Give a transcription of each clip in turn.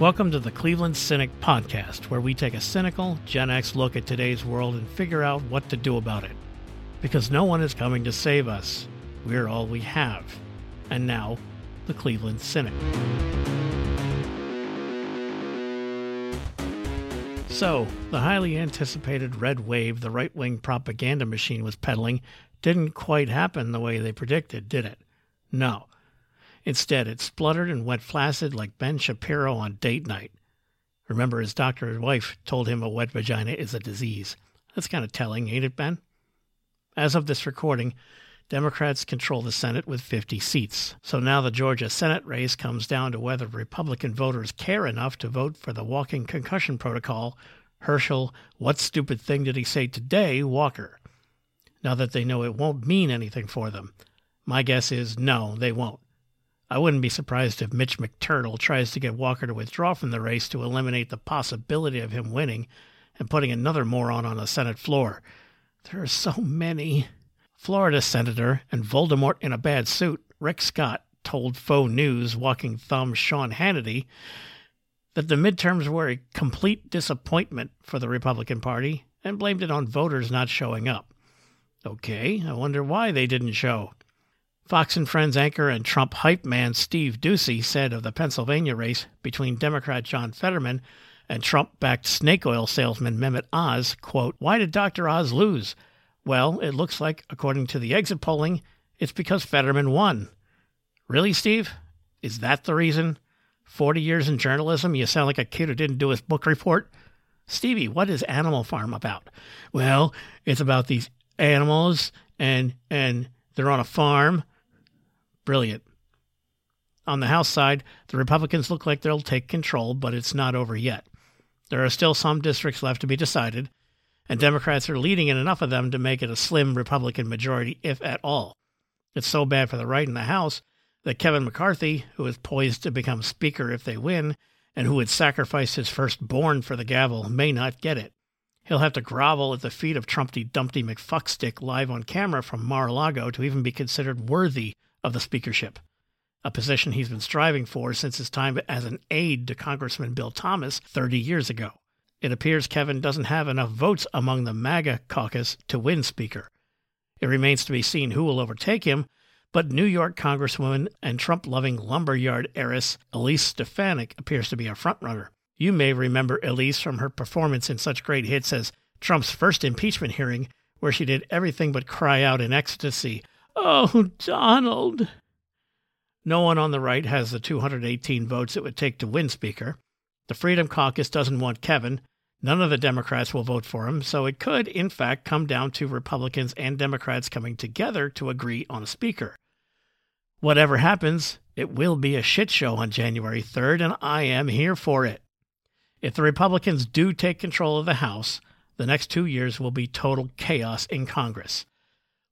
Welcome to the Cleveland Cynic Podcast, where we take a cynical Gen X look at today's world and figure out what to do about it. Because no one is coming to save us. We're all we have. And now, the Cleveland Cynic. So, the highly anticipated red wave the right wing propaganda machine was peddling didn't quite happen the way they predicted, did it? No. Instead, it spluttered and went flaccid like Ben Shapiro on date night. Remember, his doctor's wife told him a wet vagina is a disease. That's kind of telling, ain't it, Ben? As of this recording, Democrats control the Senate with 50 seats. So now the Georgia Senate race comes down to whether Republican voters care enough to vote for the walking concussion protocol, Herschel, what stupid thing did he say today, Walker? Now that they know it won't mean anything for them. My guess is no, they won't. I wouldn't be surprised if Mitch McTurtle tries to get Walker to withdraw from the race to eliminate the possibility of him winning and putting another moron on the Senate floor. There are so many. Florida Senator and Voldemort in a bad suit, Rick Scott, told Faux News Walking Thumb Sean Hannity that the midterms were a complete disappointment for the Republican Party and blamed it on voters not showing up. Okay, I wonder why they didn't show. Fox and Friends anchor and Trump hype man Steve Doocy said of the Pennsylvania race between Democrat John Fetterman and Trump-backed snake oil salesman Mehmet Oz, quote, "Why did Dr. Oz lose? Well, it looks like, according to the exit polling, it's because Fetterman won." Really, Steve? Is that the reason? 40 years in journalism, you sound like a kid who didn't do his book report. Stevie, what is Animal Farm about? Well, it's about these animals and and they're on a farm Brilliant. On the House side, the Republicans look like they'll take control, but it's not over yet. There are still some districts left to be decided, and Democrats are leading in enough of them to make it a slim Republican majority, if at all. It's so bad for the right in the House that Kevin McCarthy, who is poised to become Speaker if they win, and who would sacrifice his firstborn for the gavel, may not get it. He'll have to grovel at the feet of Trumpty Dumpty McFuckstick live on camera from Mar-a-Lago to even be considered worthy of the speakership, a position he's been striving for since his time as an aide to Congressman Bill Thomas 30 years ago. It appears Kevin doesn't have enough votes among the MAGA caucus to win Speaker. It remains to be seen who will overtake him, but New York Congresswoman and Trump loving lumberyard heiress Elise Stefanik appears to be a frontrunner. You may remember Elise from her performance in such great hits as Trump's first impeachment hearing, where she did everything but cry out in ecstasy, Oh, Donald. No one on the right has the 218 votes it would take to win Speaker. The Freedom Caucus doesn't want Kevin. None of the Democrats will vote for him, so it could, in fact, come down to Republicans and Democrats coming together to agree on a Speaker. Whatever happens, it will be a shit show on January 3rd, and I am here for it. If the Republicans do take control of the House, the next two years will be total chaos in Congress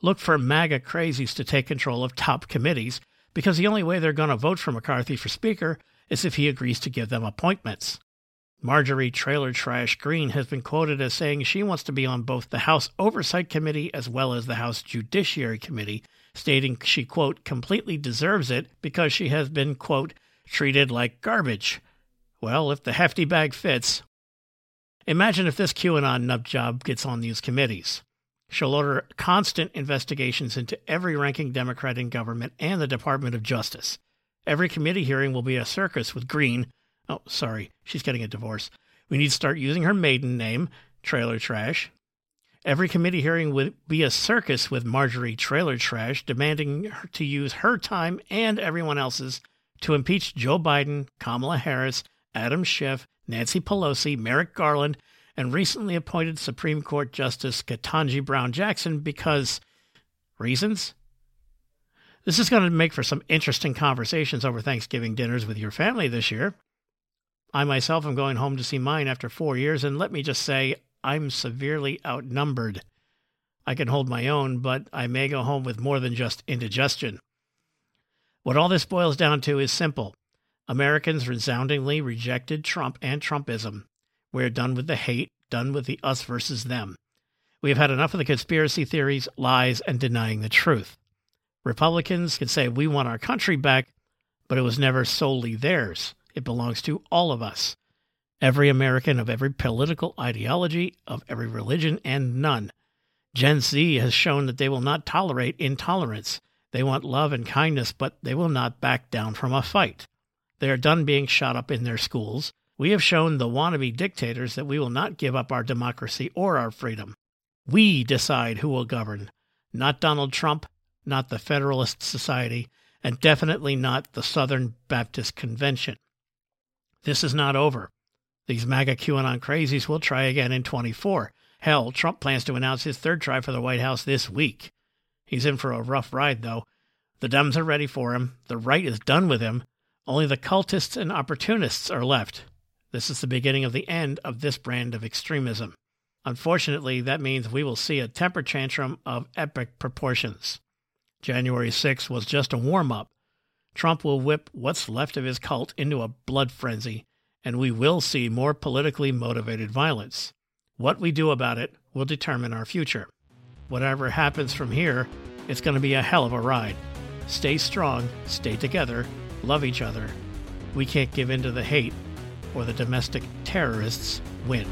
look for MAGA crazies to take control of top committees because the only way they're going to vote for McCarthy for Speaker is if he agrees to give them appointments. Marjorie Trailer Trash Greene has been quoted as saying she wants to be on both the House Oversight Committee as well as the House Judiciary Committee, stating she, quote, completely deserves it because she has been, quote, treated like garbage. Well, if the hefty bag fits. Imagine if this QAnon nut job gets on these committees. She'll order constant investigations into every ranking Democrat in government and the Department of Justice. Every committee hearing will be a circus with Greene. Oh, sorry, she's getting a divorce. We need to start using her maiden name, Trailer Trash. Every committee hearing would be a circus with Marjorie Trailer Trash demanding her to use her time and everyone else's to impeach Joe Biden, Kamala Harris, Adam Schiff, Nancy Pelosi, Merrick Garland, and recently appointed Supreme Court Justice Ketanji Brown Jackson because reasons? This is going to make for some interesting conversations over Thanksgiving dinners with your family this year. I myself am going home to see mine after four years, and let me just say, I'm severely outnumbered. I can hold my own, but I may go home with more than just indigestion. What all this boils down to is simple Americans resoundingly rejected Trump and Trumpism. We're done with the hate, done with the us versus them. We have had enough of the conspiracy theories, lies, and denying the truth. Republicans can say we want our country back, but it was never solely theirs. It belongs to all of us. Every American of every political ideology, of every religion, and none. Gen Z has shown that they will not tolerate intolerance. They want love and kindness, but they will not back down from a fight. They are done being shot up in their schools. We have shown the wannabe dictators that we will not give up our democracy or our freedom. We decide who will govern, not Donald Trump, not the Federalist Society, and definitely not the Southern Baptist Convention. This is not over. These MAGA QAnon crazies will try again in 24. Hell, Trump plans to announce his third try for the White House this week. He's in for a rough ride, though. The Dems are ready for him. The right is done with him. Only the cultists and opportunists are left. This is the beginning of the end of this brand of extremism. Unfortunately, that means we will see a temper tantrum of epic proportions. January 6 was just a warm up. Trump will whip what's left of his cult into a blood frenzy, and we will see more politically motivated violence. What we do about it will determine our future. Whatever happens from here, it's going to be a hell of a ride. Stay strong, stay together, love each other. We can't give in to the hate, or the domestic terrorists win.